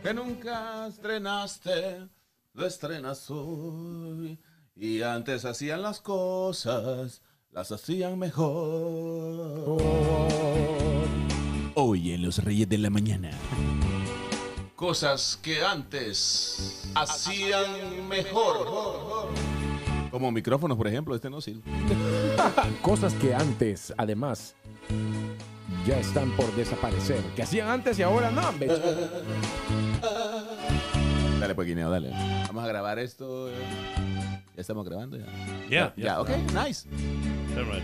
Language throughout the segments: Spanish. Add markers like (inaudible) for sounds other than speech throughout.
que nunca estrenaste, lo estrenas hoy. Y antes hacían las cosas, las hacían mejor. Hoy en Los Reyes de la Mañana. Cosas que antes hacían mejor. Como micrófonos, por ejemplo, este no sirve. (laughs) Cosas que antes, además, ya están por desaparecer. Que hacían antes y ahora no. bitch. (laughs) Dale, pues, Guineo, dale. Vamos a grabar esto. Ya estamos grabando ya. Yeah, Ya, ok, nice. They're ready.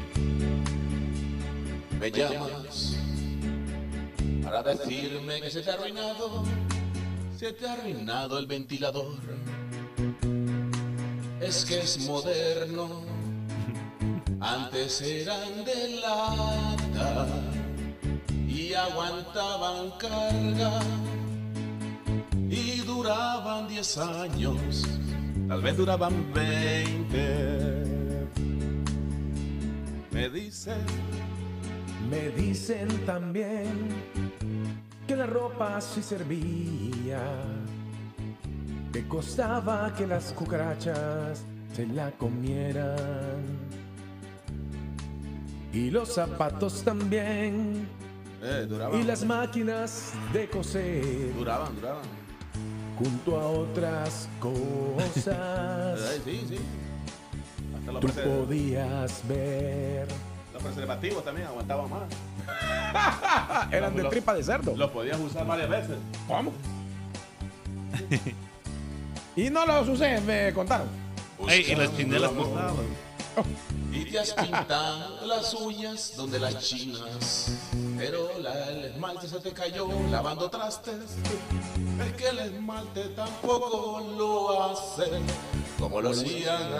Me llamas para decirme que se te ha arruinado, se te ha arruinado el ventilador. Es que es moderno, (laughs) antes eran de lata y aguantaban carga y duraban 10 años, tal vez duraban 20. Me dicen Me dicen también que la ropa sí servía, que costaba que las cucarachas se la comieran. Y los zapatos también, Eh, duraban. y las máquinas de coser, Duraban, duraban. junto a otras cosas. (laughs) Sí, sí. Hasta los, Tú podías ver. los preservativos también aguantaban más. (laughs) Eran de Los- tripa de cerdo. Los podías usar varias veces. ¿Cómo? (laughs) y no los usé, me contaron. Ey, y las chinelas costaban. Y te has pintado las uñas donde las chinas. Pero el esmalte se te cayó lavando trastes. Es que el esmalte tampoco lo hace como lo hacían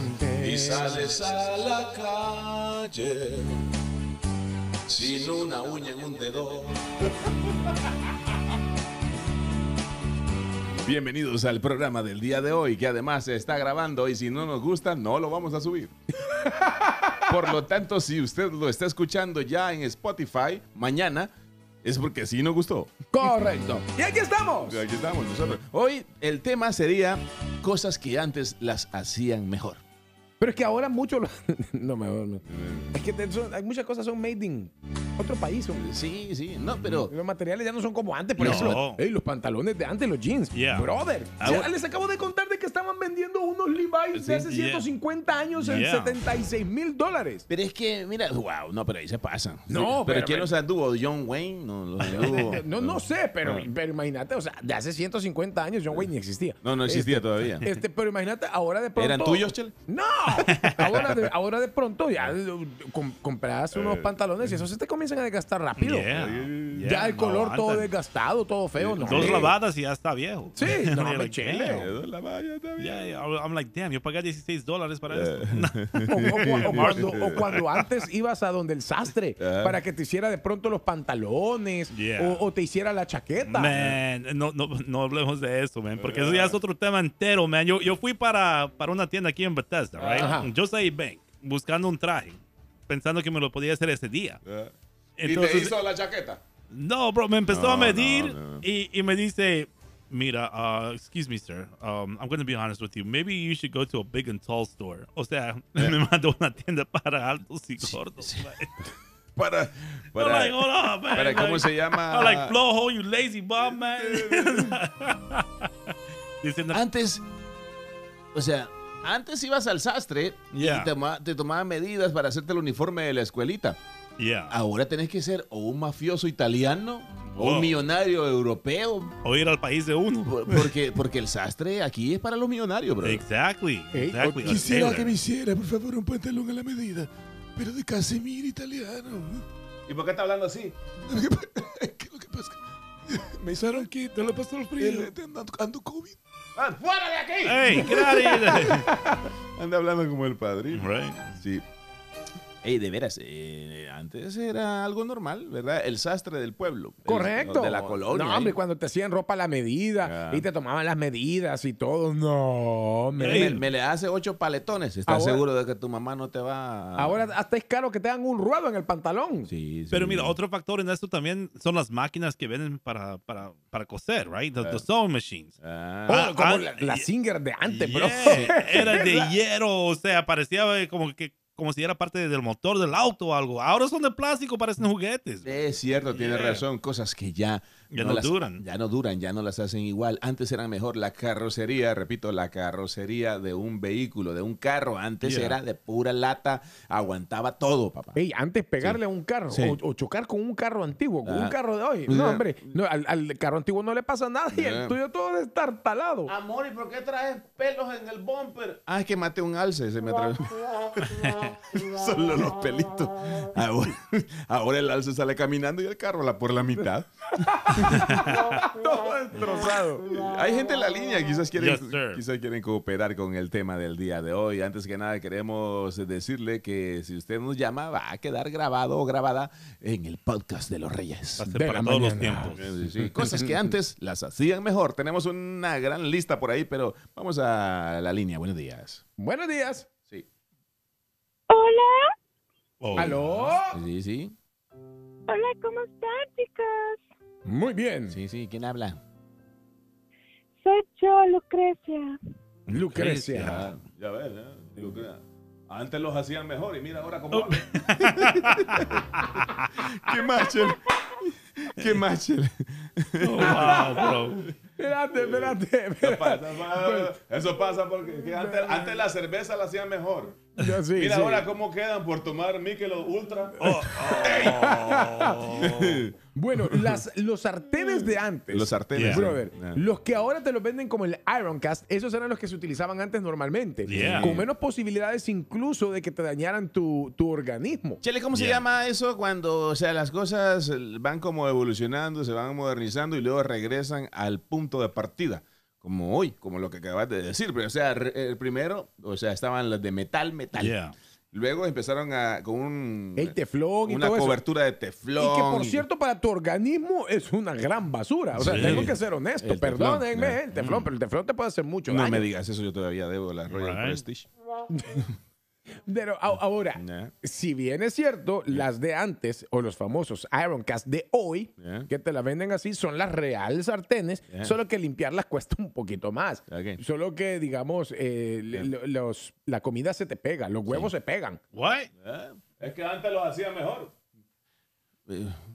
antes. Y sales a la calle sin una uña en un dedo. Bienvenidos al programa del día de hoy, que además se está grabando y si no nos gusta, no lo vamos a subir. (laughs) Por lo tanto, si usted lo está escuchando ya en Spotify, mañana es porque sí nos gustó. Correcto. (laughs) Y aquí estamos. Aquí estamos nosotros. Hoy el tema sería cosas que antes las hacían mejor. Pero es que ahora mucho lo- (laughs) no mejor no. Es que te- son- hay muchas cosas son made in otro país. hombre. Sí, sí, no, pero Los materiales ya no son como antes. Por No. ey, los pantalones de antes, los jeans. Yeah. Brother. Ah, ya les acabo de contar de que estaban vendiendo unos Levi's de hace Yeah. 150 años en Yeah. 76 mil dólares. pero es que mira, wow, no, pero ahí se pasan. No, pero, pero- ¿quién los anduvo? John Wayne, no, los (laughs) anduvo. No, no sé, pero, Ah. pero imagínate, o sea, de hace 150 años John Wayne ni existía. No, no existía Este, todavía. Este, pero imagínate, ahora de pronto. ¿Eran tuyos, Chel? No, ahora de, ahora de pronto ya eh, com- compras Eh. unos pantalones y esos se te comienzan a desgastar rápido. Yeah, Ya yeah, el no color todo desgastado, todo feo. No, Dos lavadas y ya está viejo. Sí, (laughs) no, me like, chele. damn. La valla también. Yeah, yeah, I'm like, damn, yo pagué 16 dólares para esto. (laughs) (laughs) O, o o cuando, o cuando antes ibas a donde el sastre para que te hiciera de pronto los pantalones Yeah. o, o te hiciera la chaqueta. Man, no, no, no hablemos de eso, man, porque eso ya es otro tema entero, man. Yo, yo fui para, para una tienda aquí en Bethesda, right? Ajá. Jose Bank, buscando un traje, pensando que me lo podía hacer ese día. ¿Y Entonces, te hizo la chaqueta? No, bro, me empezó No, a medir no, no. Y, y me dice, mira, uh, excuse me, sir, um, I'm going to be honest with you. Maybe you should go to a big and tall store. O sea, (laughs) me mandó a una tienda para altos y gordos. (laughs) Para, para, like, hold on, man. para, ¿cómo Like, se llama? I'm like, flojo, you lazy bum, (laughs) man. Diciendo, Antes, o sea, antes ibas al sastre Yeah. y te, toma- te tomaban medidas para hacerte el uniforme de la escuelita. Yeah. Ahora tenés que ser o un mafioso italiano o Wow. un millonario europeo. O ir al país de uno. por- Porque, porque el sastre aquí es para los millonarios, bro. Exactly. Ey, exactly. o- a tailor. hiciera, por favor, un pantalón a la medida, pero de Casemiro italiano. ¿Y por qué está hablando así? (laughs) ¿Qué lo que pasa? Me hicieron que te lo pasó los fríos. Ando, ando COVID. ¡Ah, ¡Fuera de aquí! Hey, get out of here. (laughs) Anda hablando como el padrino. right. Sí. Ey, de veras, eh, antes era algo normal, ¿verdad? El sastre del pueblo. el- Correcto. de la colonia. No, ahí. hombre, cuando te hacían ropa a la medida Ah. y te tomaban las medidas y todo. No, hombre. me, me le hace ocho paletones. ¿Estás Ahora- seguro de que tu mamá no te va a... Ahora hasta es caro que te hagan un ruedo en el pantalón. Sí, sí. Pero mira, otro factor en esto también son las máquinas que venden para, para, para coser, right? The, the sewing machines. Ah, Oh, Ah, como ah, la, la y- Singer de antes, bro. Yeah, Era de (laughs) hierro, o sea, parecía eh, como que como si era parte del motor del auto o algo. Ahora son de plástico, parecen juguetes. Es cierto, tiene Yeah. razón. Cosas que ya, Ya no las- duran. Ya no duran, ya no las hacen igual. Antes eran mejor. La carrocería, repito, la carrocería de un vehículo, de un carro, antes Yeah. era de pura lata, aguantaba todo, papá. Ey, antes pegarle a un carro Sí. o, o chocar con un carro antiguo, con Ah. un carro de hoy. Yeah. No, hombre, no, al, al carro antiguo no le pasa nada y Yeah. el tuyo todo destartalado. Amor, ¿y por qué traes pelos en el bumper? Ah, es que maté un alce, se me atravesó. (laughs) Solo los pelitos. Ahora, ahora el alce sale caminando y el carro la por la mitad. (laughs) (laughs) todo destrozado. Hay gente en la línea, quizás quieren, Yes, quizás quieren cooperar con el tema del día de hoy. Antes que nada, queremos decirle que si usted nos llama, va a quedar grabado o grabada en el podcast de los Reyes. Va a ser De para todos los tiempos. Sí, sí, Cosas que antes las hacían mejor. Tenemos una gran lista por ahí, pero vamos a la línea. Buenos días. Buenos días. Sí, Oh. ¿Aló? sí, sí. Hola, ¿cómo están, chicos? Muy bien. Sí, sí. ¿Quién habla? Soy yo, Lucrecia. Lucrecia. Ya ves, ¿eh? Digo antes los hacían mejor y mira ahora cómo Oh. hablan. (laughs) ¡Qué machel! ¡Qué machel! Oh, (laughs) wow, bro. Espérate, espérate, Eso pasa, eso pasa porque que antes, antes la cerveza la hacían mejor. Yo sí, Mira sí. ahora cómo quedan por tomar Michelob Ultra. Oh, (laughs) Bueno, las, los sartenes de antes. Los sartenes. Yeah. Brother, los que ahora te los venden como el Ironcast, esos eran los que se utilizaban antes normalmente. Yeah. Con menos posibilidades incluso de que te dañaran tu, tu organismo. Chele, ¿cómo se llama eso cuando, o sea, las cosas van como evolucionando, se van modernizando y luego regresan al punto de partida? Como hoy, como lo que acabas de decir. Pero, o sea, re- el primero, o sea, estaban los de metal, metal. Yeah. Luego empezaron a, con un, El teflón y una todo eso. cobertura de Y teflón. que por cierto, para tu organismo es una gran basura. O sea, Sí. tengo que ser honesto. El teflón, Perdónenme, yeah. el teflón, pero el teflón te puede hacer mucho No daño. me digas eso, yo todavía debo la Royal Right. Prestige. (laughs) Pero ahora, Yeah. si bien es cierto, las de antes o los famosos Ironcast de hoy, Yeah. que te las venden así, son las reales sartenes, Yeah. solo que limpiarlas (laughs) cuesta un poquito más. Solo que, digamos, eh, los, la comida se te pega, los huevos se pegan. What? Es que antes los hacían mejor.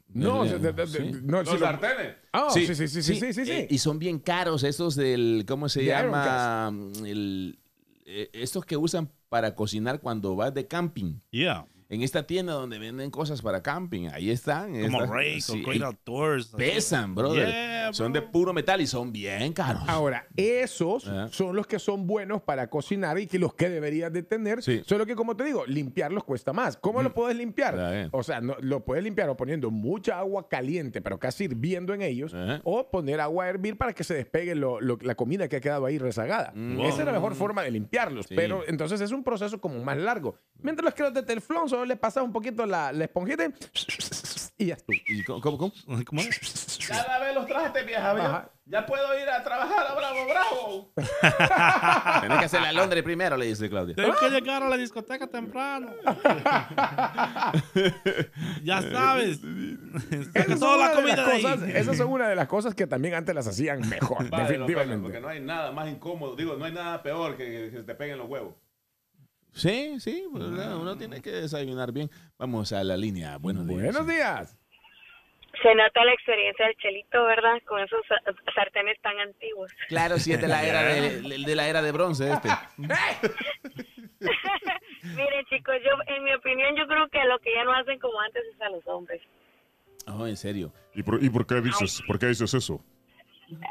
No, Eh, se- de- de- sí. no, Los si lo- sartenes. Ah, sí, sí, sí, sí, sí, sí, sí. eh, y son bien caros estos del, ¿cómo se llama? El, eh, estos que usan para cocinar cuando vas de camping. Yeah. En esta tienda donde venden cosas para camping, ahí están. Como estas- Rake sí, o Great Outdoors. Pesan, brother. Yeah, son bro. de puro metal y son bien caros. Ahora, esos Ajá. son los que son buenos para cocinar y que los que deberías de tener. Sí. Solo que, como te digo, limpiarlos cuesta más. ¿Cómo lo puedes limpiar? O sea, no, lo puedes limpiar o poniendo mucha agua caliente, pero casi hirviendo en ellos, o poner agua a hervir para que se despegue lo- lo- la comida que ha quedado ahí rezagada. Esa es la mejor forma de limpiarlos, Sí. pero entonces es un proceso como más largo. Mientras que los de Teflón solo le pasas un poquito la, la esponjita y ya está. ¿Y cómo, cómo, cómo? ¿Cómo es? Cada vez los traste, vieja. Ajá. Ya puedo ir a trabajar a Bravo, Bravo. (laughs) Tienes que hacer la Londres primero, le dice Claudia. Tengo que llegar a la discoteca temprano. (laughs) ya sabes. Esas son, la comida cosas, esas son una de las cosas que también antes las hacían mejor, Vale, pelos, definitivamente. porque no hay nada más incómodo. Digo, no hay nada peor que que se te peguen los huevos. Sí, sí, pues, uno tiene que desayunar bien. Vamos a la línea. Buenos días. Buenos días. Se nota la experiencia del chelito, ¿verdad? Con esos sa- sartenes tan antiguos. Claro, sí, es de la era de, (laughs) de la era de bronce este. (laughs) Miren, chicos, yo, en mi opinión, yo creo que lo que ya no hacen como antes es a los hombres. Oh, en serio. ¿Y por, y por qué dices, por qué dices eso?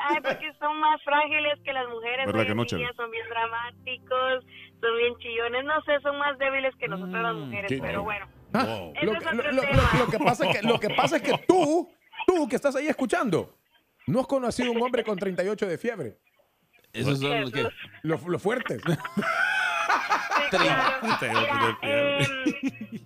Ay, porque son más frágiles que las mujeres. ¿Verdad que no, son bien dramáticos, son bien chillones. No sé, son más débiles que nosotras las mujeres, qué- pero bueno. Wow. Lo, es que- otro lo- lo- tema. lo- lo que pasa es que, lo que pasa es que tú, tú que estás ahí escuchando, no has conocido un hombre con 38 de fiebre. Esos son los que. Los, los fuertes. Claro. Mira, em,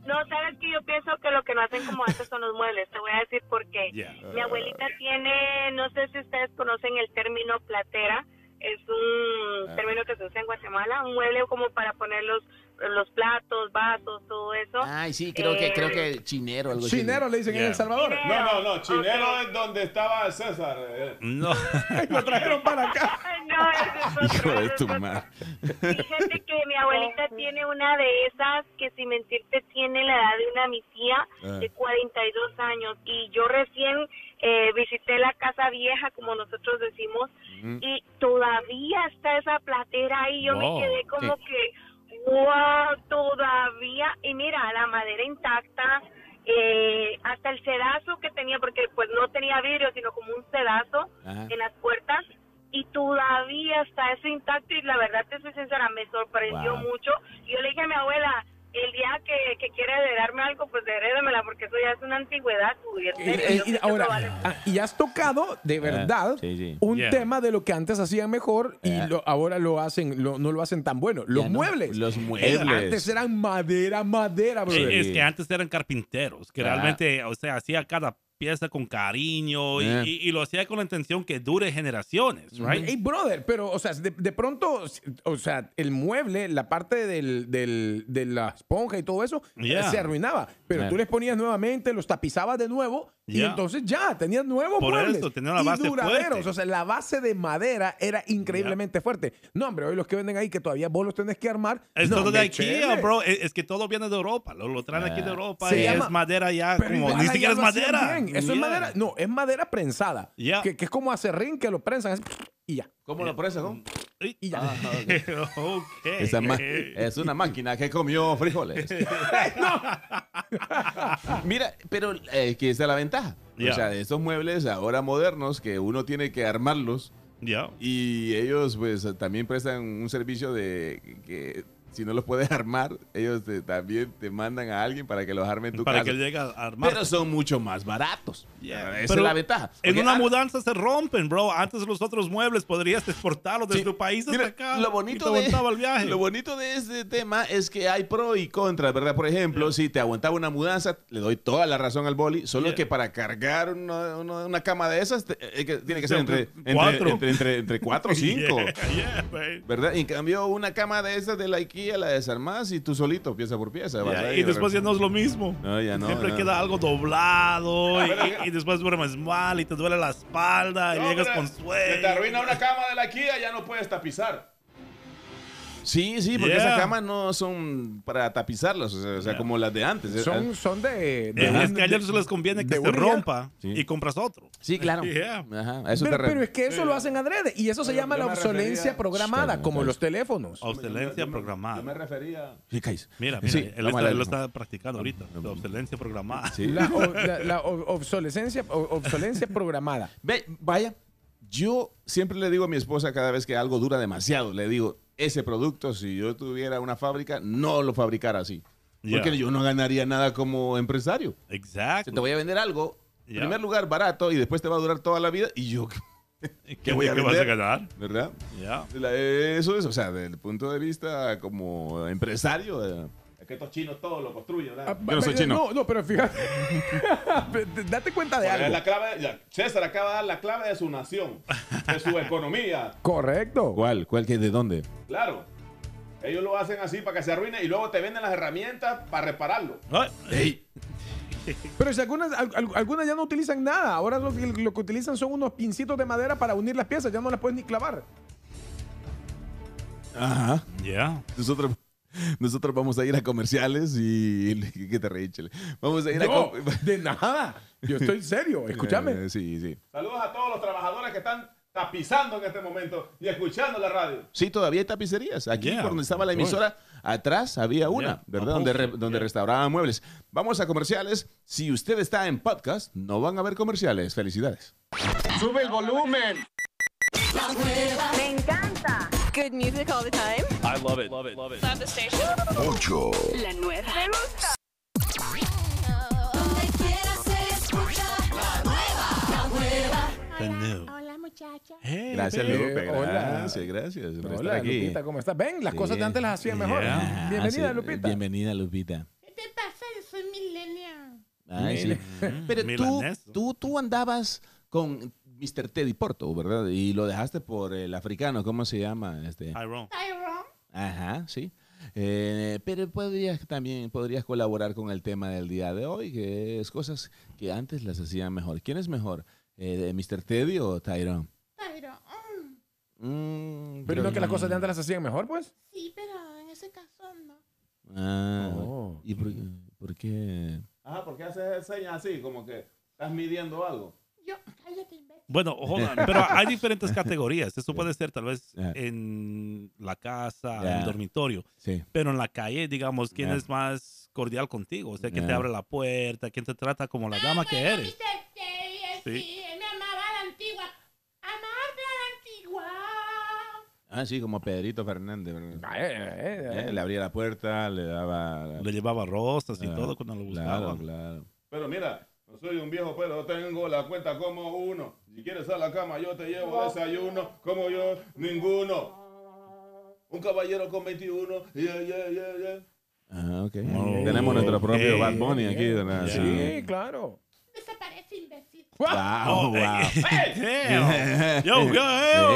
no, sabes que yo pienso que lo que no hacen como antes son los muebles. Te voy a decir por qué. Yeah. Mi abuelita tiene, no sé si ustedes conocen el término platera. Es un Ah. término que se usa en Guatemala, un mueble como para poner los, los platos, vasos, todo eso. Ay, sí, creo que, Eh, creo que chinero, algo así. Chinero le dicen en Yeah. El Salvador. No, no, no. Chinero Ok. es donde estaba César. eh. No. (laughs) Lo trajeron para acá. No, ese es otro, Hijo de tu madre. Fíjate que mi abuelita (laughs) tiene una de esas que sin mentirte tiene la edad de una mi tía Ah. de 42 años y yo recién eh, visité la casa vieja como nosotros decimos y todavía está esa platera ahí yo Wow. me quedé como que wow todavía y mira la madera intacta eh, hasta el sedazo que tenía porque pues no tenía vidrio sino como un sedazo Ajá. en las puertas y todavía está eso intacto y la verdad te soy sincera me sorprendió Wow. mucho yo le dije a mi abuela el día que, que quiera heredarme algo pues herédamela porque eso ya es una antigüedad en Y- serio, y- yo y sé que ahora, eso vale ah, y has tocado de verdad Eh, sí, sí. un Yeah. tema de lo que antes hacían mejor y Eh. lo- ahora lo hacen, lo- no lo hacen tan bueno. Los Ya no. muebles. Los Eh, muebles. Antes eran madera, madera, brother. Es que antes eran carpinteros, que Ah. realmente, o sea, hacía cada pieza con cariño y, Eh. y- y lo hacía con la intención que dure generaciones, right? Hey, brother, pero, o sea, de, de pronto, o sea, el mueble, la parte del, del- de la esponja y todo eso, eh, Yeah. se arruinaba. Pero Yeah. tú les ponías nuevamente, los tapizabas de nuevo y entonces ya, tenías nuevos Por muebles. eso, tenía una y base duraderos. fuerte. O sea, la base de madera era increíblemente fuerte. No, hombre, hoy los que venden ahí que todavía vos los tenés que armar. Es no, todo de Ikea, chévere. bro. Es, es que todo viene de Europa. Lo, lo traen aquí de Europa Se y llama- es madera ya como... Ni siquiera es madera. Eso es madera. No, es madera prensada. Yeah. Que, que es como acerrín que lo prensan y ya. ¿Cómo lo presa, cómo? Ay, Y ya. (laughs) ok. Esa ma- es una máquina que comió frijoles. (laughs) (laughs) Mira, pero eh, que esa es la ventaja. O sea, de estos muebles ahora modernos que uno tiene que armarlos Ya. y ellos pues también prestan un servicio de que si no los puedes (laughs) armar, ellos te- también te mandan a alguien para que los arme en tu Para casa. que llegue a armar. Pero son mucho más baratos. Yeah. Esa Pero es la ventaja. En una an- mudanza se rompen, bro. Antes los otros muebles podrías exportarlos desde Sí. tu país hasta Mira, acá. Lo y bonito, te de, el (laughs) viaje. lo bonito de este tema es que hay pro y contra, ¿verdad? Por ejemplo, si te aguantaba una mudanza, le doy toda la razón al boli, solo Yeah. que para cargar una, una- una cama de esas te- eh, que tiene que ser entre, entre cuatro. entre, entre- entre cuatro o (laughs) cinco. ¿Verdad? Y en cambio, una cama de esas de la IKEA la desarmas y tú solito, pieza por pieza. vas Yeah, ahí, y después ya no es lo mismo. No, ya no. Siempre no. queda algo doblado (laughs) y, y- después duermes mal y te duele la espalda y llegas con Se te sueño. arruina una cama de la Kia, ya no puedes tapizar. Sí, sí, porque Yeah. esas camas no son para tapizarlas, o sea, o sea, Yeah. como las de antes. Son, son de. de Eh, un- es que a ellos de- les conviene que de se una rompa Sí. y compras otro. Sí, claro. (laughs) Yeah. Ajá, a eso Pero, re- pero es que eso lo hacen adrede y eso se Pero llama yo la me obsolencia refería- programada, Shh, como los teléfonos. Me- programada. Yo me refería. Sí. Mira, mira, Sí, él, vamos está, a la- él lo está practicando ahorita. La obsolescencia programada. Sí. La, o- (laughs) la- la o- obsolescencia, o- obsolencia programada. Ve, vaya, yo siempre le digo a mi esposa cada vez que algo dura demasiado, le digo, ese producto, si yo tuviera una fábrica, no lo fabricara así. Yeah. Porque yo no ganaría nada como empresario. Exacto. te voy a vender algo, en Yeah. primer lugar, barato, y después te va a durar toda la vida, y yo, (laughs) ¿Qué, voy a qué vas a ganar? ¿verdad? Ya. La- Eso es, o sea, desde el punto de vista como empresario, eh, Es que estos chinos todos lo construyen, Ah, ¿verdad? Yo no soy chino. No, no, pero fíjate. (laughs) Date cuenta de es algo. la clave, ya, César acaba de dar la clave de su nación, de su economía. (laughs) Correcto. ¿Cuál? ¿Cuál que de dónde? Claro. Ellos lo hacen así para que se arruine y luego te venden las herramientas para repararlo. Ay, (laughs) Pero si algunas, al- al- algunas ya no utilizan nada. Ahora lo, que- lo que utilizan son unos pincitos de madera para unir las piezas. Ya no las puedes ni clavar. Ajá. Ya. Nosotros, (laughs) nosotros vamos a ir a comerciales y... ¿Qué te reí, Chele? Vamos a ir a... No, com- de nada. Yo estoy serio. (laughs) Escúchame. Eh, sí, sí. Saludos a todos los trabajadores que están tapizando en este momento y escuchando la radio. Sí, todavía hay tapicerías. Aquí, Yeah. por donde estaba la emisora, atrás había una, Yeah. ¿verdad? A Donde, re- donde yeah. restauraban muebles. Vamos a comerciales. Si usted está en podcast, no van a haber comerciales. Felicidades. ¡Sube el volumen! Me encanta. Good music all the time. I love it. Love it. Love it. Love the station. La nueva. Me gusta. Hola muchacha. Hey, Gracias. Lupe. Hola. Gracias, gracias. por estar Hola, aquí. Lupita, ¿cómo estás? Ven, las Sí. cosas de antes las hacían mejor. Yeah. Bienvenida, Ah, sí. Lupita. Bienvenida, Lupita. ¿Qué te pasa? Yo soy millennial. Ay, sí. Mm, Pero tú, milanés. tú, tú andabas con Mr. Teddy Porto, ¿verdad? Y lo dejaste por el africano, ¿cómo se llama? Este, Tyrone. Tyrone. ajá, sí. Eh, pero podrías también podrías colaborar con el tema del día de hoy, que es cosas que antes las hacían mejor. ¿Quién es mejor? Eh, ¿Mr. Teddy o Tyrone? Tyrone. mm, Pero no que las cosas de antes las hacían mejor, pues. Sí, pero en ese caso no. Ah, Oh. ¿Y por, por qué? Ajá, ¿por qué haces señas así? Como que estás midiendo algo. Yo, cállate, imbécil. Bueno, hold on, pero (laughs) hay diferentes categorías. Eso puede ser tal vez Yeah. en la casa, en Yeah. el dormitorio, Sí. pero en la calle, digamos, ¿quién Yeah. es más cordial contigo? O sea, ¿quién te abre la puerta? ¿Quién te trata como la dama que eres? Sí. sí, me amaba a la antigua. La antigua. Ah, sí, como Pedrito Fernández. Ah, eh, eh, eh. Eh, le abría la puerta, le daba... Le llevaba rosas y Ah, todo cuando lo buscaba. Claro, claro. Pero mira, soy un viejo, pero tengo la cuenta como uno. Si quieres a la cama, yo te llevo desayuno. Como yo, ninguno. Un caballero con 21. Yeah, yeah, yeah, yeah. Ah, ok. Oh, Tenemos nuestro propio. Bad Bunny aquí, ¿verdad? Sí, claro. Desaparece, imbécil. Wow, Oh, wow. Damn. (laughs) Yo, yo,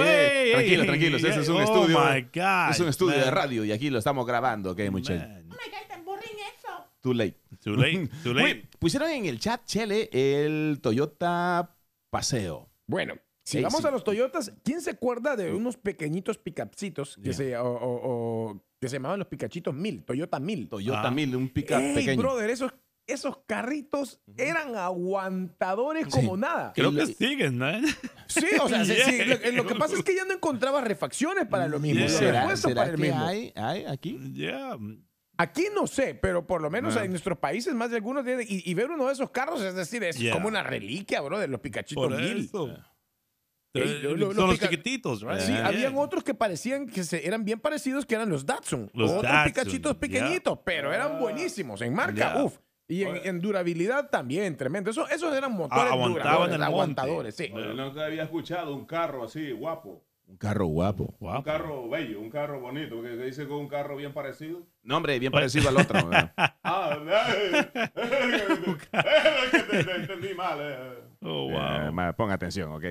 hey, Tranquilo, hey, tranquilo, ese es un oh estudio. my God, Es un estudio de man. radio y aquí lo estamos grabando, ok, muchachos. Man. Oh my God, tan borren eso. Too late. Too late, (laughs) too Muy- late. pusieron en el chat, Chele, el Toyota Paseo. Bueno, si Sí, vamos sí. a los Toyotas, ¿quién se acuerda de unos pequeñitos picapcitos que, Yeah. se, o, o- o- que se llamaban los picachitos 1000, Toyota 1000? Toyota Ah. 1000, un pickup Ey, pequeño. brother, esos, esos carritos eran aguantadores como nada. Creo que siguen, man. Sí, o sea, (laughs) sí, sí, Yeah. lo, lo que pasa es que ya no encontraba refacciones para lo mismo, Yeah. ¿Será, será para el que mismo. hay, hay aquí? Yeah. Aquí no sé, pero por lo menos Ah. en nuestros países más de algunos tienen. Y, y ver uno de esos carros, es decir, es Yeah. como una reliquia, bro, de los Picachitos Por mil. eso. Ey, Eh, lo- lo- Son lo los chiquititos, right? Sí, Yeah. habían otros que parecían que se, eran bien parecidos, que eran los Datsun. Los otros Datsun, Picachitos yeah. pequeñitos, pero eran buenísimos. En marca, Yeah. uff. Y en, en durabilidad también, tremendo. Eso, esos eran motores Ah, aguantaban duradores, el monte. aguantadores, sí. Yo nunca había escuchado un carro así, guapo. Un carro guapo. Un carro bello, un carro bonito. Que, que dice con un carro bien parecido. No, hombre, bien parecido al otro. Ah, eh, eh, que te, te entendí mal. eh. Oh, Eh, wow. ma- ponga atención, ok.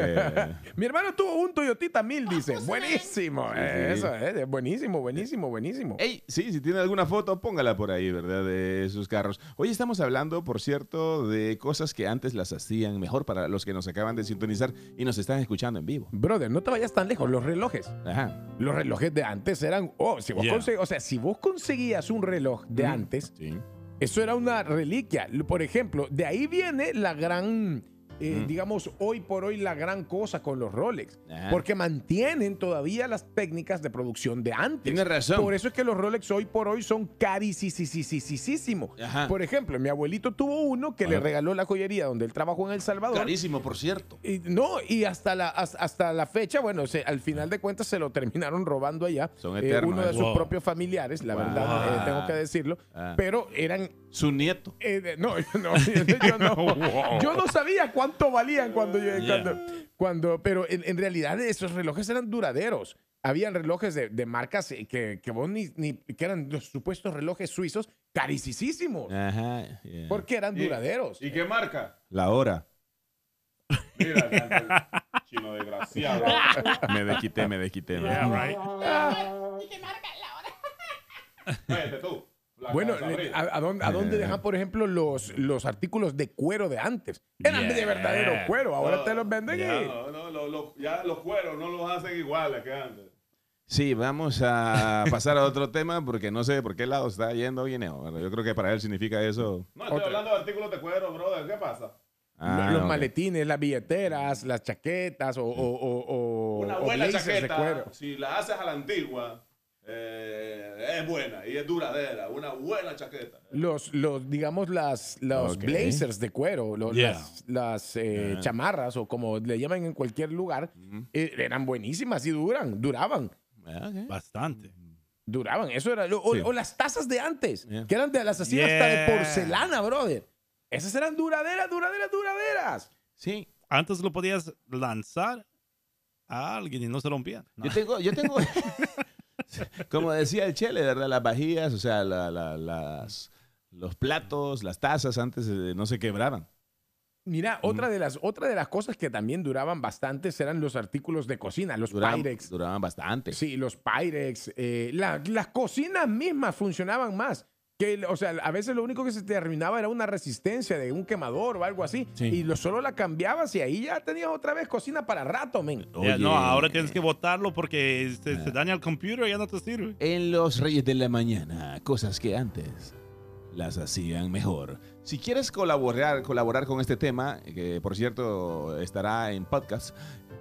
Eh, Mi hermano tuvo un Toyotita 1000, dice. Buenísimo. eh, sí. Eso es, buenísimo, buenísimo, buenísimo. Ey, sí, si tiene alguna foto, póngala por ahí, ¿verdad? De sus carros. Hoy estamos hablando, por cierto, de cosas que antes las hacían mejor para los que nos acaban de sintonizar y nos están escuchando en vivo. Brother, no te vayas tan lejos. Los relojes. Ajá. Los relojes de antes eran. Oh, si vos Yeah. consegu- o sea, si vos conseguías un reloj de antes, Sí. eso era una reliquia. Por ejemplo, de ahí viene la gran. Eh, Mm. digamos, hoy por hoy la gran cosa con los Rolex. Ajá. Porque mantienen todavía las técnicas de producción de antes. Tienes razón. Por eso es que los Rolex hoy por hoy son carísimos. Por ejemplo, mi abuelito tuvo uno que le regaló la joyería donde él trabajó en El Salvador. Carísimo, por cierto. Y, no, y hasta la, has- hasta la fecha, bueno, se- al final de cuentas se lo terminaron robando allá. Son eh, eternos, uno de sus propios familiares, la Wow. verdad, eh, tengo que decirlo. Ah. Pero eran. Su nieto. eh, de- no, (laughs) yo no, yo no, (laughs) yo no sabía cuánto valían cuando yo. Yeah. Cuando, cuando- pero en, en realidad esos relojes eran duraderos. Habían relojes de, de marcas eh, que, que vos ni, ni- que eran los supuestos relojes suizos carísimos. Ajá. yeah. Porque eran Y- duraderos. ¿Y qué marca? La hora. Mira, chino desgraciado. (laughs) Me desquité, me desquité. Yeah, right. ¿Y qué marca la hora? Vete tú. La Bueno. ¿a, a dónde, a dónde dejan, por ejemplo, los, los artículos de cuero de antes? Eran de verdadero cuero, ahora No, te los venden ya, y... no, no, lo- lo- ya los cueros no los hacen iguales que antes. Sí, vamos a (laughs) pasar a otro tema porque no sé por qué lado está yendo Guineo. Bueno, yo creo que para él significa eso. No, estoy Otra. hablando de artículos de cuero, brother. ¿Qué pasa? Ah, los maletines, las billeteras, las chaquetas o, o- o- o- Una o buena blazers de chaqueta, cuero. si la haces a la antigua, eh, es buena y es duradera. Una buena chaqueta. Los, los, digamos, las, los blazers de cuero, lo- Yeah. las, las, eh, chamarras o como le llaman en cualquier lugar, eh, eran buenísimas y duran, duraban. Bastante. Duraban, eso era. lo- O, Sí. o las tazas de antes, Yeah. que eran de las hacían hasta de porcelana, brother. Esas eran duraderas, duraderas, duraderas. Sí, Antes lo podías lanzar a alguien y no se rompía. No. Yo tengo, yo tengo, (laughs) (laughs) como decía el Chele, ¿verdad? Las vajillas, o sea, la- la- las, los platos, las tazas antes eh, no se quebraban. Mira, Mm. otra de, las, otra de las cosas que también duraban bastante eran los artículos de cocina, los Duraban, Pyrex. duraban bastante. Sí, los Pyrex. eh, la- las cocinas mismas funcionaban más. Que, o sea, a veces lo único que se te arruinaba era una resistencia de un quemador o algo así. Sí. Y lo, solo la cambiabas y ahí ya tenías otra vez cocina para rato, men. No, ahora tienes que botarlo porque se, se daña el computer y ya no te sirve. En los Reyes de la Mañana, cosas que antes las hacían mejor. Si quieres colaborar, colaborar con este tema, que por cierto estará en podcast,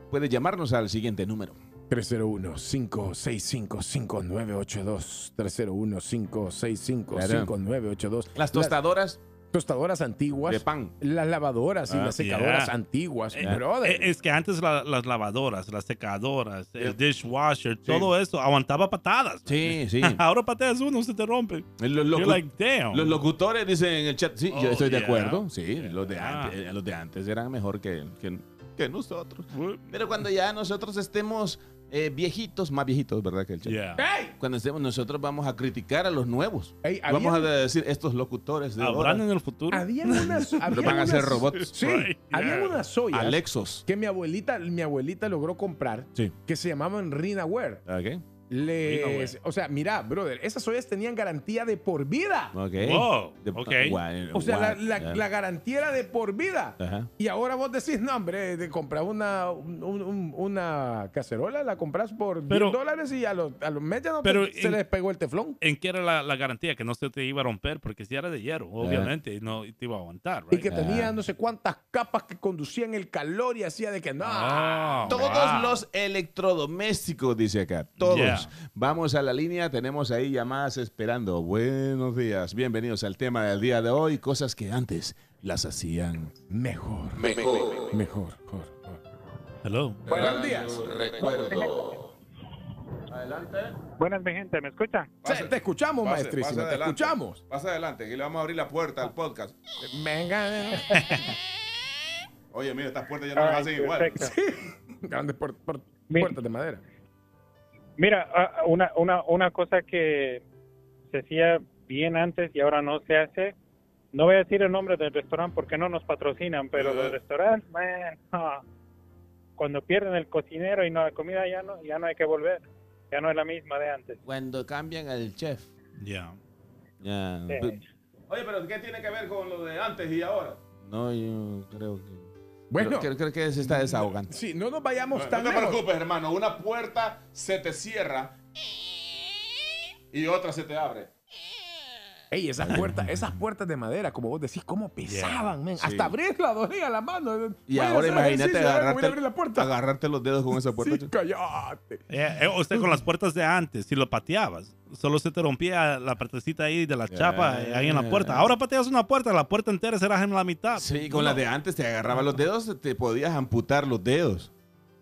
puedes llamarnos al siguiente número. 301-565-5982. 301-565-5982. Las tostadoras tostadoras antiguas. de pan. Las lavadoras y Ah, las secadoras yeah. antiguas, Eh, brother. eh, Es que antes la- las lavadoras, las secadoras, el dishwasher, todo eso aguantaba patadas. Sí, sí. (laughs) Ahora pateas uno, se te rompe. Los, You're locu- like, damn. los locutores dicen en el chat, sí, yo Oh, estoy de acuerdo. Sí, los de, antes, eh, los de antes eran mejor que, que, que nosotros. Pero cuando ya nosotros estemos eh, viejitos, más viejitos, ¿verdad? Que el chat. Cuando estemos nosotros vamos a criticar a los nuevos. Vamos había- a decir, estos locutores de ahora, ¿Habrán en el futuro? Habían (laughs) unas. habían van a ser robots. Sí, Right, habían yeah. unas ollas Alexos. que mi abuelita, mi abuelita logró comprar Sí. que se llamaban Rinaware. Ok. Les, o sea, mira, brother, esas ollas tenían garantía de por vida. Ok. Wow, De- ok. Guay, O sea, la, garantía era de por vida. Ajá. Y ahora vos decís, no, hombre, de comprar una, un- un- una cacerola, la compras por 10 Pero- dólares y a los, a los meses ya no te- Pero se en- les pegó el teflón. ¿En qué era la, la garantía? Que no se te iba a romper, porque si era de hierro, obviamente, y no te iba a aguantar, Y right? que tenía no sé cuántas capas que conducían el calor y hacía de que no. Ah, Todos wow. los electrodomésticos, dice acá. Todos. Yeah. Vamos a la línea. Tenemos ahí llamadas esperando. Buenos días. Bienvenidos al tema del día de hoy. Cosas que antes las hacían. Mejor, Mejor. mejor, mejor. mejor. Hello. Buenos días. Recuerdo. Buenas, mi gente, ¿me escuchan? Sí, te escuchamos, Pase, maestrísimo, pase te adelante. escuchamos. Pasa adelante, que le vamos a abrir la puerta al podcast. Venga. (laughs) Oye, mira, estas puertas ya no las Ay, hacen igual. Grandes (laughs) puertas de madera. Mira, ah, una, una, una cosa que se hacía bien antes y ahora no se hace. No voy a decir el nombre del restaurante porque no nos patrocinan, pero Ajá. los restaurantes, man, ah, cuando pierden el cocinero y no la comida ya no, ya no hay que volver. Ya no es la misma de antes. Cuando cambian al chef. Yeah. Ya. Sí. Pe- Oye, pero ¿qué tiene que ver con lo de antes y ahora? No, yo creo que. Bueno, creo, creo que se está desahogando. sí, no nos vayamos No, tan te lejos. preocupes, hermano. Una puerta se te cierra y otra se te abre. Ey, esas puertas, esas puertas de madera, como vos decís, cómo pesaban, men. Sí. Hasta abrirla dolía la mano. Y ahora hacer imagínate ejercicio, a ver, voy a agarrarte, abrir la puerta. agarrarte los dedos con esa puerta. Sí, cállate. Eh, eh, sea, con las puertas de antes, si lo pateabas, solo se te rompía la partecita ahí de la chapa eh, ahí en la puerta. Ahora pateas una puerta, la puerta entera será en la mitad. Sí, con las de antes te agarraba los dedos, te podías amputar los dedos.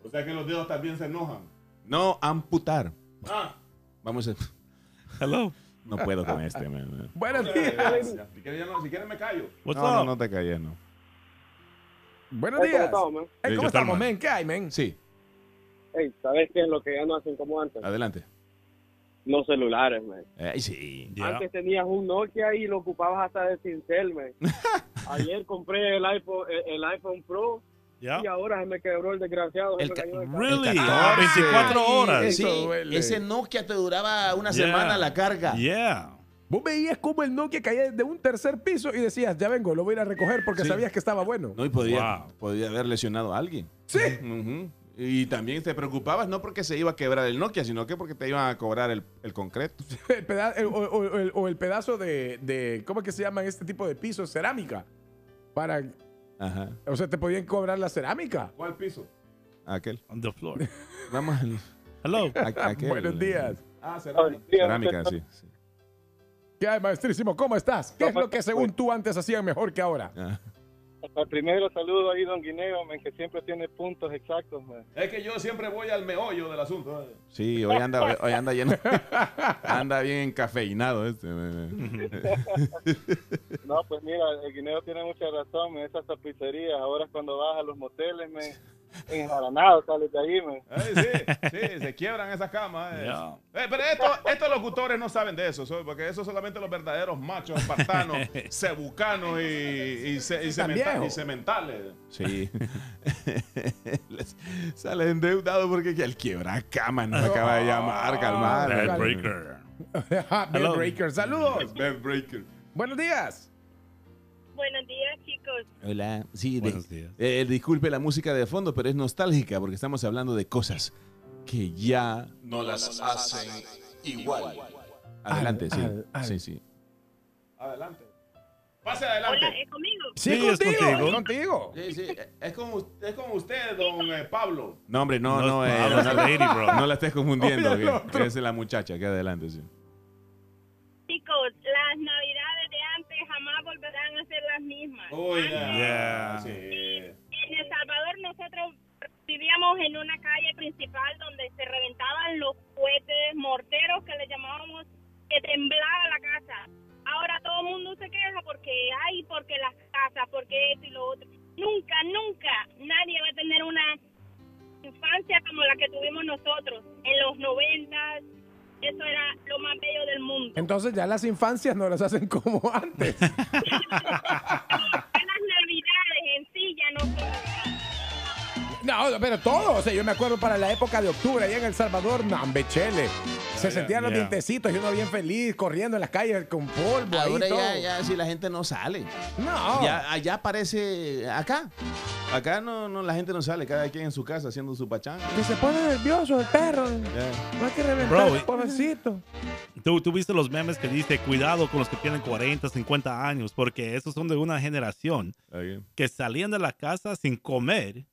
O sea que los dedos también se enojan. No, amputar. Ah, Vamos a... Hello. No puedo con este, man. Buenos días. si quieres, ya no- si quieres me callo. What's No, no, up? no te calles, no. Buenos días. Ey, Sí, ¿Cómo ¿qué tal, estamos, man? men? ¿Qué hay, men? Sí, Hey, ¿sabes qué es lo que ya no hacen como antes? adelante. Los celulares, man. Ay, sí. Yeah. Antes tenías un Nokia y lo ocupabas hasta de cincel, man. (laughs) Ayer compré el iPhone, el, el iPhone Pro Yeah. y ahora se me quebró el desgraciado. El cayó de. Really? El 14. 24 horas. Eso Sí, duele. ese Nokia te duraba una Yeah. semana la carga. Yeah. Vos veías como el Nokia caía de un tercer piso y decías, ya vengo, lo voy a ir a recoger porque Sí. sabías que estaba bueno. No, y podía, Wow. podía haber lesionado a alguien. Sí. Ujú. Y también te preocupabas no porque se iba a quebrar el Nokia, sino que porque te iban a cobrar el, el concreto. (laughs) El peda- el- o, o- el, o el pedazo de, de, ¿cómo es que se llaman este tipo de pisos? Cerámica. Para, Ajá. o sea, te podían cobrar la cerámica. ¿Cuál piso? Aquel. On the floor. (laughs) Vamos al. Hello. a- aquel. Buenos días. Ah, cerámica. Cerámica, sí. sí. ¿Qué hay, maestrísimo? ¿Cómo estás? ¿Qué es lo que según tú antes hacían mejor que ahora? Ah. Hasta primero saludo ahí, don Guineo, men, que siempre tiene puntos exactos. Es que yo siempre voy al meollo del asunto. Sí, hoy anda, hoy, anda lleno. (laughs) anda bien encafeinado este. No, pues mira, el Guineo tiene mucha razón, esas tapicerías, ahora cuando vas a los moteles, me enjaranado sales de ahí, men. Ay, sí, sí, se quiebran esas camas. eh. Eh, pero esto- estos locutores no saben de eso, so- porque eso solamente los verdaderos machos espartanos, cebucanos (laughs) y, y, ce- y cementa- y cementales. Sí. (laughs) Les- Sale endeudado porque que el quiebra cama nos acaba de llamar, calmar. Bad breaker. (laughs) Bell Breaker, saludos. Bad breaker. Buenos días. Buenos días, chicos. Hola. Sí, de- Buenos días. eh, disculpe la música de fondo, pero es nostálgica porque estamos hablando de cosas que ya. No las hacen igual. Adelante, sí. al- al- Sí, sí. Adelante. Pase adelante. Hola, ¿es conmigo? Sí, Sí, es contigo, contigo. es contigo. Sí, sí, es como, es como usted, don eh, Pablo. No, hombre, no, No, no, eh, no, la lady, bro. no la estés confundiendo. Oye, que- es la muchacha que adelante, sí. Chicos, las navidades volverán a ser las mismas. Oiga. Yeah. Sí. En El Salvador nosotros vivíamos en una calle principal donde se reventaban los cohetes morteros que le llamábamos que temblaba la casa. Ahora todo el mundo se queja porque hay, porque las casas, porque esto y lo otro. Nunca, nunca nadie va a tener una infancia como la que tuvimos nosotros en los noventas. Eso era lo más bello del mundo. Entonces ya las infancias no las hacen como antes. (laughs) Las navidades en sí ya no son No, pero todo. O sea, yo me acuerdo para la época de octubre, allá en El Salvador, no, hombre, chele. Se sentían los Yeah. dientecitos y uno bien feliz, corriendo en las calles con polvo ahí Ahora todo. ya, ya, si la gente no sale. No. Ya, allá parece acá. Acá no, no, la gente no sale, cada quien en su casa haciendo su pachanga. Que se pone nervioso el perro. Ya. No hay que reventar, Bro, y- pobrecito. ¿Tú, tú viste los memes que dice cuidado con los que tienen 40, 50 años, porque esos son de una generación Ok. que salían de la casa sin comer,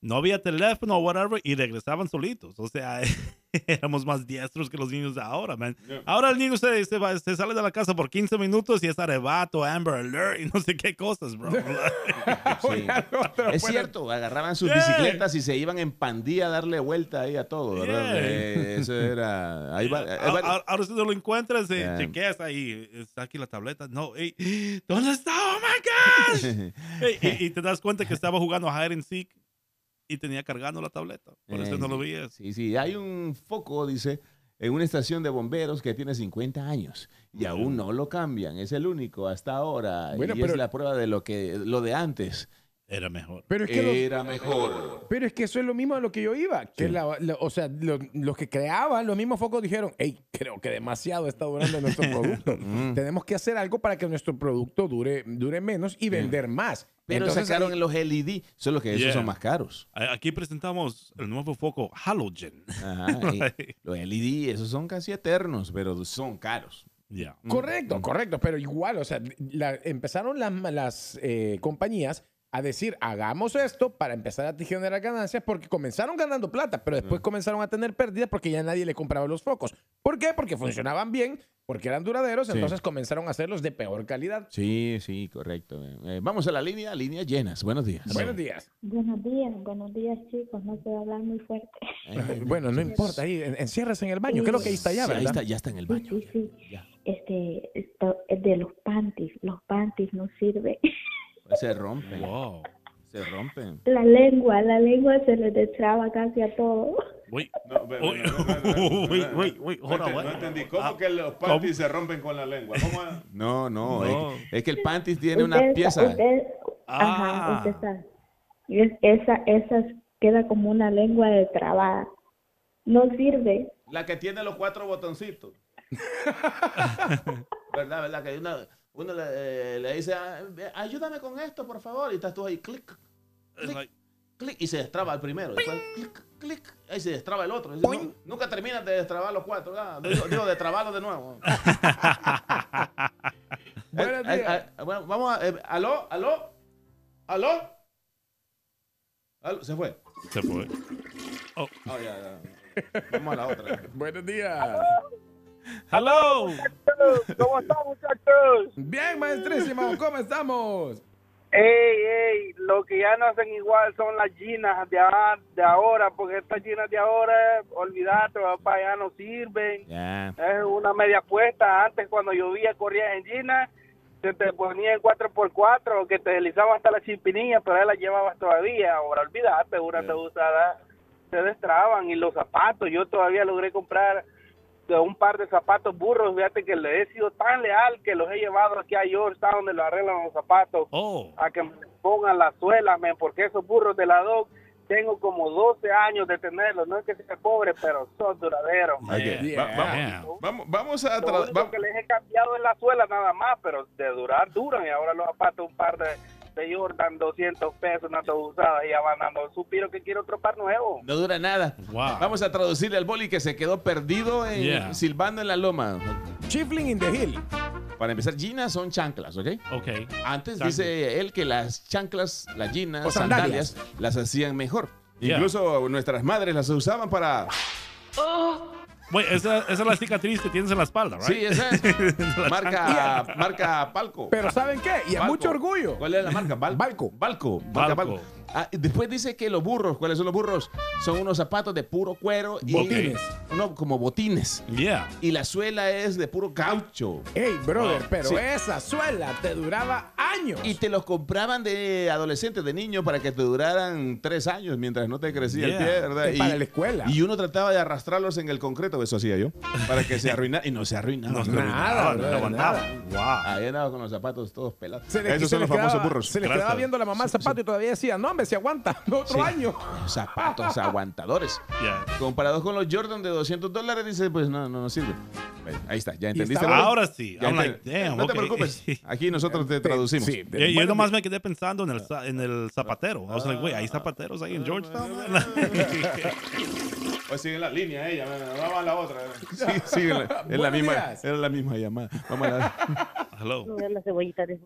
no había teléfono o whatever y regresaban solitos. O sea, (laughs) éramos más diestros que los niños de ahora, man. Yeah. Ahora el niño se, se, va- se sale de la casa por 15 minutos y es arrebato, Amber Alert y no sé qué cosas, bro. (laughs) Sí. Es cierto, agarraban sus Yeah. bicicletas y se iban en pandilla a darle vuelta ahí a todo, ¿verdad? Yeah. Eh, eso era. Ahí va- ahí va- Ahora, ahora si no lo encuentras, eh, Yeah. chequeas ahí, está aquí la tableta. No, ey, (gasps) ¿dónde está? Oh my gosh. (laughs) Ey, y, y te das cuenta que estaba jugando a hide and seek y tenía cargando la tableta. Por eso no lo veías. Sí, sí, hay un foco, dice, en una estación de bomberos que tiene 50 años y aún no lo cambian. Es el único hasta ahora. Bueno, y pero- es la prueba de lo que lo de antes. Era mejor. Pero es que los- Era mejor. Pero es que eso es lo mismo a lo que yo iba. Que Sí. la- la- o sea, lo- los que creaban los mismos focos dijeron, hey, creo que demasiado está durando nuestro (laughs) producto. Mm. Tenemos que hacer algo para que nuestro producto dure, dure menos y vender más. Pero Entonces, sacaron ahí- los LED, solo que esos Yeah. son más caros. Aquí presentamos el nuevo foco halogen. Ajá, (laughs) los LED, esos son casi eternos, pero son caros. Ya. Correcto, correcto, pero igual, o sea, la- empezaron las, las eh, compañías a decir, hagamos esto para empezar a generar ganancias, porque comenzaron ganando plata, pero después comenzaron a tener pérdidas porque ya nadie le compraba los focos. ¿Por qué? Porque funcionaban bien, porque eran duraderos, Sí. entonces comenzaron a hacerlos de peor calidad. Sí, sí, correcto. Eh, vamos a la línea, líneas llenas. Buenos días. Buenos días. Buenos días, buenos días chicos, no puedo hablar muy fuerte. (laughs) Eh, (laughs) Bueno, no importa, ahí en- enciérrese en el baño, creo que ahí está ya, sí, ahí ¿verdad? está, ya está en el Sí, baño. sí, sí. Este, esto es de los panties, los panties no sirve. (laughs) Se rompen. Wow. Se rompen. La lengua, la lengua se le destraba casi a todo. No, Uy, wait, wait, wait, No entendí. ¿Cómo Ah, que los ¿cómo? panties se rompen con la lengua? ¿Cómo es? No, no, No. Es, que, es que el panties tiene una Usted- pieza. usted- Ah. Ajá, es- esa, esa queda como una lengua de trabada. No sirve. La que tiene los cuatro botoncitos. (laughs) ¿Verdad, verdad? Que uno, uno le, eh, le dice, "Ah, ayúdame con esto, por favor. Y estás tú ahí, clic, like, clic, y se destraba el primero. Después, clic, clic, ahí se destraba el otro. Y dice, "No, nunca terminas de destrabar los cuatro. ¿verdad? Digo, digo, (laughs) destrabarlos de nuevo. (laughs) Buenos días. bueno, vamos a... eh, ¿Aló? ¿Aló? ¿Aló? ¿Aló? ¿Se fue? se fue. Oh. Ya, ya. (laughs) Vamos a la otra. Buenos días. Hello. ¿Cómo están, muchachos? Bien, maestrísimo, ¿cómo estamos? Ey, ey, lo que ya no hacen igual son las ginas de, a- de ahora, porque estas ginas de ahora, olvídate, papá, ya no sirven. Es una media puesta. Antes, cuando llovía, corrías en ginas, se te ponía en 4x4, que te deslizaba hasta la chimpinilla, pero ahí la llevabas todavía. Ahora, olvídate, una Ya. usada se destraban. Y los zapatos, yo todavía logré comprar de un par de zapatos burros, fíjate que le he sido tan leal que los he llevado aquí a Georgetown donde lo arreglan los zapatos Oh. a que me pongan las suelas, men, porque esos burros de la DOC tengo como 12 años de tenerlos, no es que sea pobre, pero son duraderos. Ok, va- vamos, vamos, vamos a... Lo único va- que les he cambiado es la suela nada más, pero de durar duran y ahora los zapatos un par de, de Jordan 200 pesos, una usadas y ya van dando suspiro que quiero otro par nuevo. No dura nada. Vamos a traducirle al boli que se quedó perdido en Yeah. silbando en la loma. Chifling in the hill. Para empezar, ginas son chanclas, ¿ok? Ok. Antes Chanclas. dice él que las chanclas, las ginas, O sandalias. sandalias, las hacían mejor. Yeah. Incluso nuestras madres las usaban para... Bueno, esa, esa es la cicatriz que tienes en la espalda, ¿right? Sí, esa es. (laughs) La marca, marca Palco. Pero ¿saben qué? Y a Balco. mucho orgullo. ¿Cuál es la marca? Bal- Balco. Balco. marca Balco. Balco. Ah, después dice que los burros, ¿cuáles son los burros? Son unos zapatos de puro cuero y Botines. No, como botines. Yeah. Y la suela es de puro caucho. Ey, brother, pero Sí. esa suela te duraba años. Y te los compraban de adolescente, de niño, para que te duraran tres años mientras no te crecía Yeah. el pie, ¿verdad? Y para la escuela. Y uno trataba de arrastrarlos en el concreto, eso hacía yo, para que se arruinara. Y no se arruinaba. No se Nada, no brother, aguantaba. nada. Wow. Ahí andaba con los zapatos todos pelados. Se Esos se son los famosos quedaba, burros. Se les quedaba viendo la mamá el zapato y todavía decía, no, hombre, se aguanta (laughs) otro Sí. año. Zapatos aguantadores. (laughs) Yeah. Comparados con los Jordan de 200 dólares, dice, pues no, no, no sirve. Bueno, ahí está, ya entendiste. Ahora sí. Ya I'm like, damn, no te ok. preocupes, (laughs) aquí nosotros te traducimos. Sí, Yo, yo nomás me quedé pensando en el, en el zapatero. I was like, wait, ¿hay zapateros ahí en Georgetown? Pues sigue la línea ella, vamos a la otra. Sí, sí, en la, en la misma, era la misma llamada. Vamos a la, Hello. la cebollita de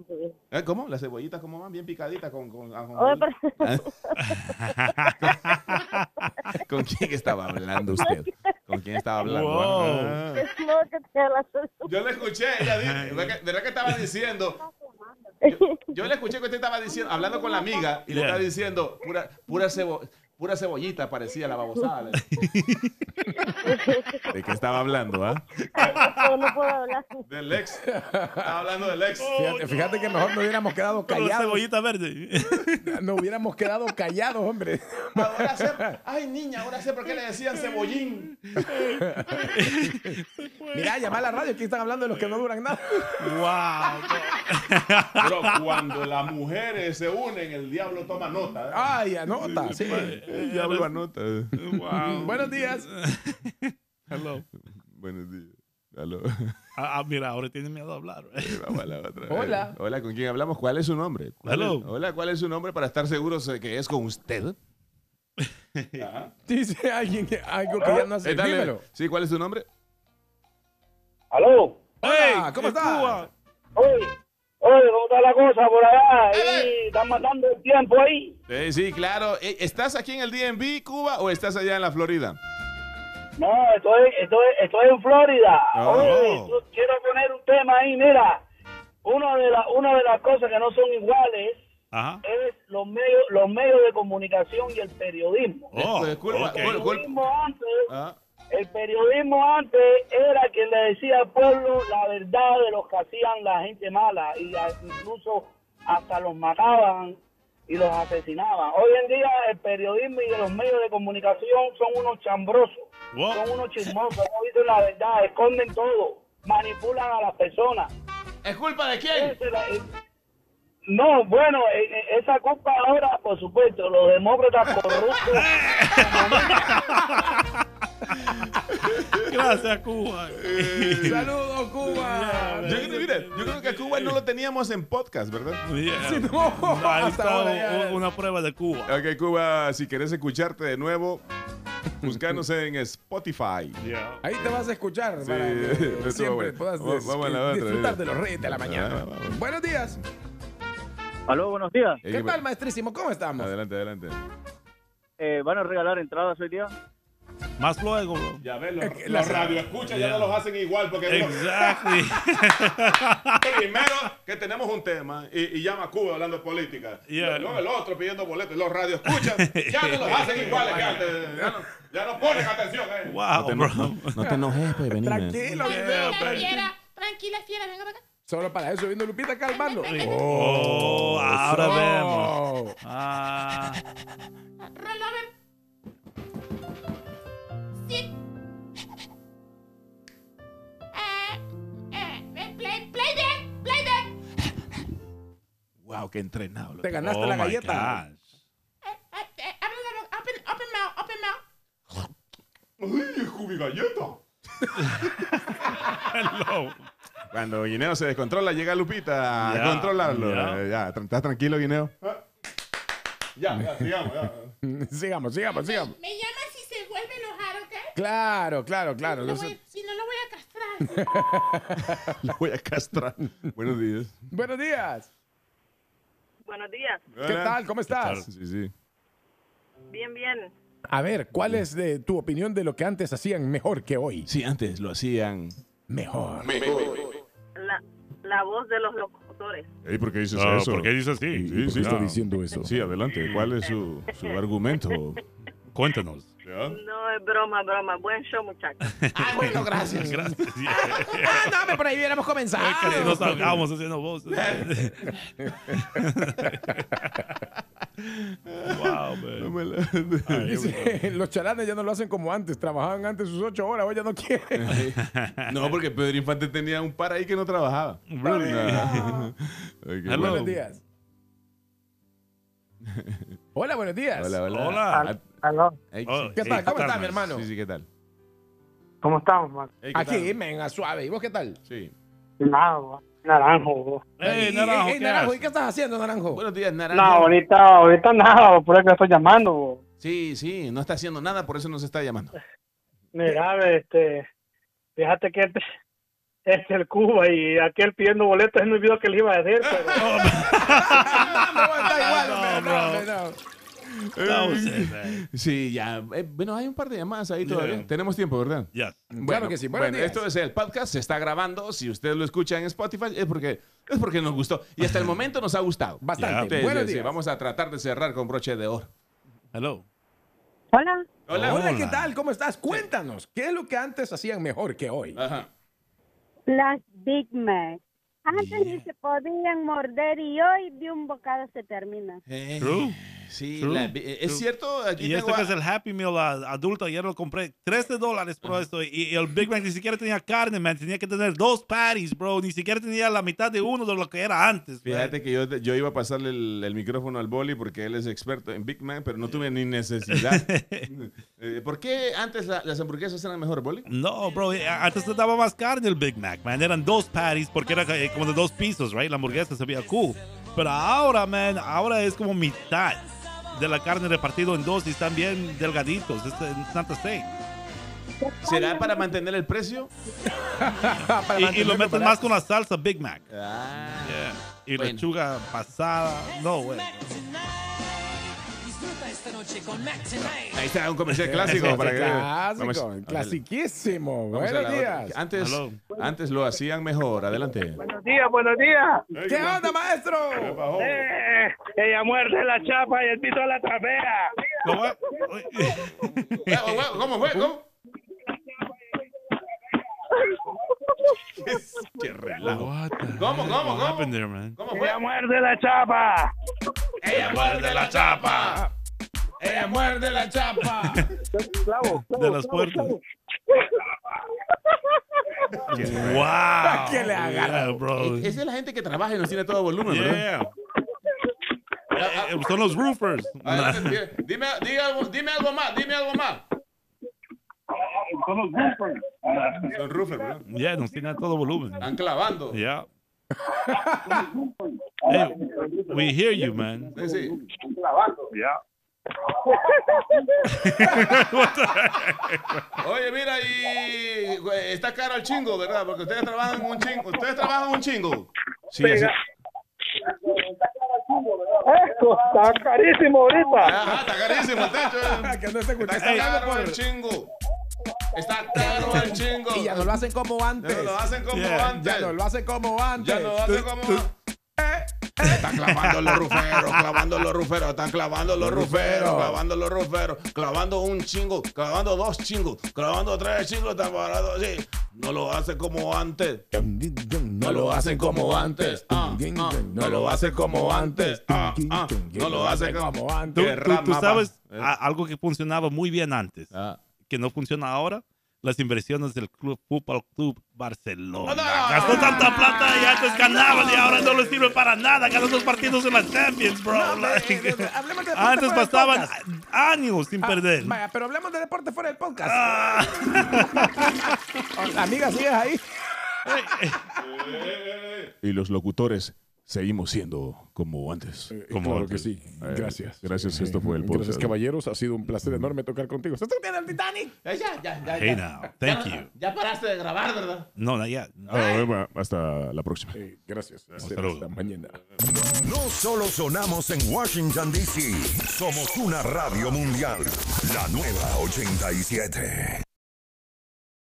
¿Eh, ¿Cómo? Las cebollitas, ¿cómo van? Bien picaditas con... con, con- Oye, pero- (laughs) ¿Con quién estaba hablando usted? ¿Con quién estaba hablando? Wow. Ah. Yo le escuché, ella dijo, ¿verdad que, verdad que estaba diciendo? (laughs) Yo, yo le escuché que usted estaba diciendo, hablando con la amiga, y le Yeah. estaba diciendo, pura, pura, cebo- pura cebollita parecía la babosada. (laughs) ¿De qué estaba hablando, ah? No, no puedo hablar. Del ex. Estaba hablando del ex. Fíjate, fíjate que mejor no hubiéramos quedado callados. cebollita verde. (laughs) No hubiéramos quedado callados, hombre. Ahora sé, ay niña, ahora sé por qué le decían cebollín. (laughs) Mira, llama a la radio, aquí están hablando de los que no duran nada. wow. Pero cuando las mujeres se unen, el diablo toma nota. ¿eh? Ay, anota, sí. El diablo anota. Wow. (laughs) Buenos días. (laughs) Hello. Buenos días. Aló. Ah, ah, mira, ahora tiene miedo a hablar. Vamos a la otra. Hola. Hola, ¿con quién hablamos? ¿Cuál es su nombre? ¿Cuál Hello. es- hola, ¿cuál es su nombre para estar seguros de que es con usted? (laughs) Dice alguien que algo que ya no hace. Eh, dale. Dímelo. Sí, ¿cuál es su nombre? ¿Aló? Hola, ¿cómo estás? Oye, oye, ¿cómo está la cosa por allá? Ahí, ¿Están matando el tiempo ahí? Eh, sí, claro. Eh, ¿Estás aquí en el DMV, Cuba, o estás allá en la Florida? No, estoy, estoy, estoy en Florida. Oh. Oye, quiero poner un tema ahí, mira. Una de, la, una de las cosas que no son iguales Ajá. es los medios, los medios de comunicación y el periodismo. Oh, Eh. El periodismo antes, Ah, el periodismo antes era quien le decía al pueblo la verdad de los que hacían la gente mala y incluso hasta los mataban y los asesinaban. Hoy en día el periodismo y los medios de comunicación son unos chambrosos, Wow. son unos chismosos, no dicen la verdad, esconden todo, manipulan a las personas. ¿Es culpa de quién? No, bueno, eh, eh, esa culpa ahora, por supuesto, los demócratas corruptos. (laughs) (laughs) Gracias, Cuba. Saludos, Cuba. yo, creo, mira, yo creo que a Cuba no lo teníamos en podcast, ¿verdad? Yeah. (laughs) Sí, no, hasta ahora ya- una prueba de Cuba. Ok, Cuba, si querés escucharte de nuevo, búscanos en Spotify. Yeah. Ahí te vas a escuchar Sí, para que estuvo siempre bueno. puedas Vamos- a la otra, disfrutar eh. de los reyes de la mañana. Ah, vamos. Buenos días. Aló, buenos días. Eh, ¿Qué tal, maestrísimo? ¿Cómo estamos? Adelante, adelante. Eh, ¿Van a regalar entradas hoy día? Más luego, bro. Ya ves, los, los radioescuchas ya no los hacen igual porque Exactly. (laughs) primero que tenemos un tema y, y llama a Cuba hablando de política. Yeah. Luego el otro pidiendo boletos. Los radioescuchas ya no los hacen iguales que antes. Ya no, ya no ponen atención. Eh. Wow, No te, bro. no, no te enojes, pues, vení. man. Tranquilo, Yeah, video, man. tranquilo. Fiera, tranquila, fiera, venga para acá. Solo para eso viendo Lupita calmando. Oh, ahora eso. vemos. Ah. Eh, play, play bien, play bien. Wow, qué entrenado. Te ganaste oh la galleta. gosh. Eh, eh, mouth. ¡Ay, Jubi Galleta! Hello. Cuando Guineo se descontrola, llega Lupita a Ya, controlarlo. ya. Eh, Ya, tra- ¿estás tranquilo, Guineo? Ya, ya, sigamos, ya. (laughs) sigamos, sigamos, sigamos. Me llama si se vuelve a enojar, ¿ok? Claro, claro, claro. No no, lo voy a castrar. (laughs) Lo voy a castrar. Buenos días. Buenos días. Buenos días. ¿Qué tal? ¿Cómo estás? Sí, sí. Bien, bien. A ver, ¿cuál es de tu opinión de lo que antes hacían mejor que hoy? Sí, antes lo hacían. Mejor. La, la voz de los locutores. Ey, ¿Por qué dices Ah, eso? ¿Por qué dice así? Sí, sí, está sí. diciendo eso? Sí, adelante. ¿Cuál es su, su argumento? (laughs) Cuéntanos. No, es broma, broma. Buen show, muchachos. (laughs) Ah, bueno, gracias. (laughs) Gracias. Ah, (laughs) no, pero por ahí hubiéramos comenzado. Casi nos ahogamos haciendo voces. wow, man. Dice, los chalanes ya no lo hacen como antes. Trabajaban antes sus ocho horas, hoy ya no quieren. No, porque Pedro Infante tenía un par ahí que no trabajaba. Really? No. Ok, Hello. bueno. Buenos días. Hola, buenos días. Hola, hola. Hola. Aló, Ey, Oh, ¿Qué hey, tal? ¿Cómo estás, mi hermano? Sí, sí, ¿qué tal? ¿cómo estamos, man? Ey, ¿qué Aquí, venga, suave. ¿Y vos qué tal? Sí. Nada, naranjo. bro. Hey, Y- Naranjo, ¿qué Naranjo, ¿y qué estás haciendo, Naranjo? Buenos días, No, Naranja. ahorita, ahorita nada, por eso que estoy llamando. bro. Sí, sí, no está haciendo nada, por eso nos está llamando. Mira, este, fíjate que este el Cuba y aquel pidiendo boletos, no olvidó que le iba a decir, pero no, man. Sí, ya. eh, bueno, hay un par de llamadas ahí todavía. Yeah. Tenemos tiempo, ¿verdad? Yes. Claro que sí. Bueno, esto es el podcast, se está grabando. Si usted lo escucha en Spotify, es porque, es porque nos gustó. Y hasta el momento nos ha gustado. Bastante. Sí, Buenos días. Vamos a tratar de cerrar con broche de oro. Hello. Hola. Hola. Hola, ¿qué tal? ¿Cómo estás? Cuéntanos, ¿qué es lo que antes hacían mejor que hoy? Ajá. Las Big Mac. Antes ni se podían morder y hoy de un bocado se termina. Eh, True. Sí, la- eh, es cierto. Aquí Y este que es el Happy Meal adulto, ayer lo compré 13 dólares por esto. Y, y el Big Mac ni siquiera tenía carne, man. Tenía que tener dos patties, bro. Ni siquiera tenía la mitad de uno de lo que era antes. man. Fíjate que yo, yo iba a pasarle el, el micrófono al boli porque él es experto en Big Mac, pero no tuve ni necesidad. (laughs) Eh, ¿Por qué antes la- las hamburguesas eran mejor, boli? No, bro, eh, antes te daba más carne el Big Mac, man. Eran dos patties porque era como de dos pisos, right? La hamburguesa se veía cool. Pero ahora, man, ahora es como mitad de la carne repartido en dos y están bien delgaditos. Es it's not the same. ¿Será para mantener el precio? (laughs) Y, y lo meten más con la salsa Big Mac. Ah. Yeah. Y Bueno. lechuga pasada. No, güey. Ahí está un comercial (laughs) clásico. Este para que, clásico, vamos- a- clasiquísimo. vamos a Buenos días. Antes, Hello. antes lo hacían mejor. Adelante. buenos días, buenos días. ¿Qué onda, maestro? Eh, ella muerde la chapa y el pito la trapea. ¿Cómo? ¿Cómo fue? ¿Cómo? Qué relajo. ¿Cómo, cómo, cómo? ¿Cómo fue? Ella muerde la chapa. Ella muerde la chapa. Ella muerde la chapa. Clavo, De las puertas. Wow. ¿A quién le agarra? Yeah, bro. Es de la gente que trabaja y nos tiene todo volumen, ¿verdad? Yeah. Eh, eh, Son los roofers. Adelante, dime, dime, algo, dime algo más, dime algo más. Son roofers, ¿verdad? Yeah, nos tiene a todo volumen. Están clavando. Yeah. Hey, we hear you, man. Sí, sí. (laughs) Oye, mira, y está caro el chingo, ¿verdad? Porque ustedes trabajan en un chingo. Ustedes trabajan en un chingo. Sí, así- Esto está carísimo ahorita. Ajá, está carísimo el techo. (laughs) Que no se escucha. Está caro el chingo. Está caro el (laughs) ya no lo hacen como antes. Ya no lo hacen como Yeah. antes. Ya no lo hacen como antes. Ya no lo hacen como Están clavando los ruferos, clavando los ruferos, están clavando los ruferos, clavando los ruferos, clavando un chingo, clavando dos chingos, clavando tres chingos, están parados así. No lo hacen como antes. No lo hacen como antes. Ah, ah, no lo hacen como antes. Ah, ah, no lo hacen como antes. Qué tú- sabes Eh. algo que funcionaba muy bien antes, que no funciona ahora. Las inversiones del Club Fútbol Club Barcelona. Gastó tanta plata y antes ganaban y ahora no les sirve para nada. Ganan dos partidos en la Champions, bro. Like, hablemos de (laughs) deporte antes pasaban años sin Ah, perder. Vaya, pero hablemos de deporte fuera del podcast. Ah. (laughs) Amiga, ¿sigues ahí? (laughs) Y los locutores seguimos siendo como antes. Como claro que sí. Gracias. Gracias, esto fue el podcast. Gracias, caballeros. Ha sido un placer enorme tocar contigo. ¿Estás viendo el Titanic? Eh, Ya, ya, ya. Hey ya. now, thank Ya- you. Ya paraste de grabar, ¿verdad? No, no, ya. Ah, bueno, hasta la próxima. gracias. Hasta luego. Hasta mañana. No solo sonamos en Washington, D.C., somos una radio mundial. La nueva 87.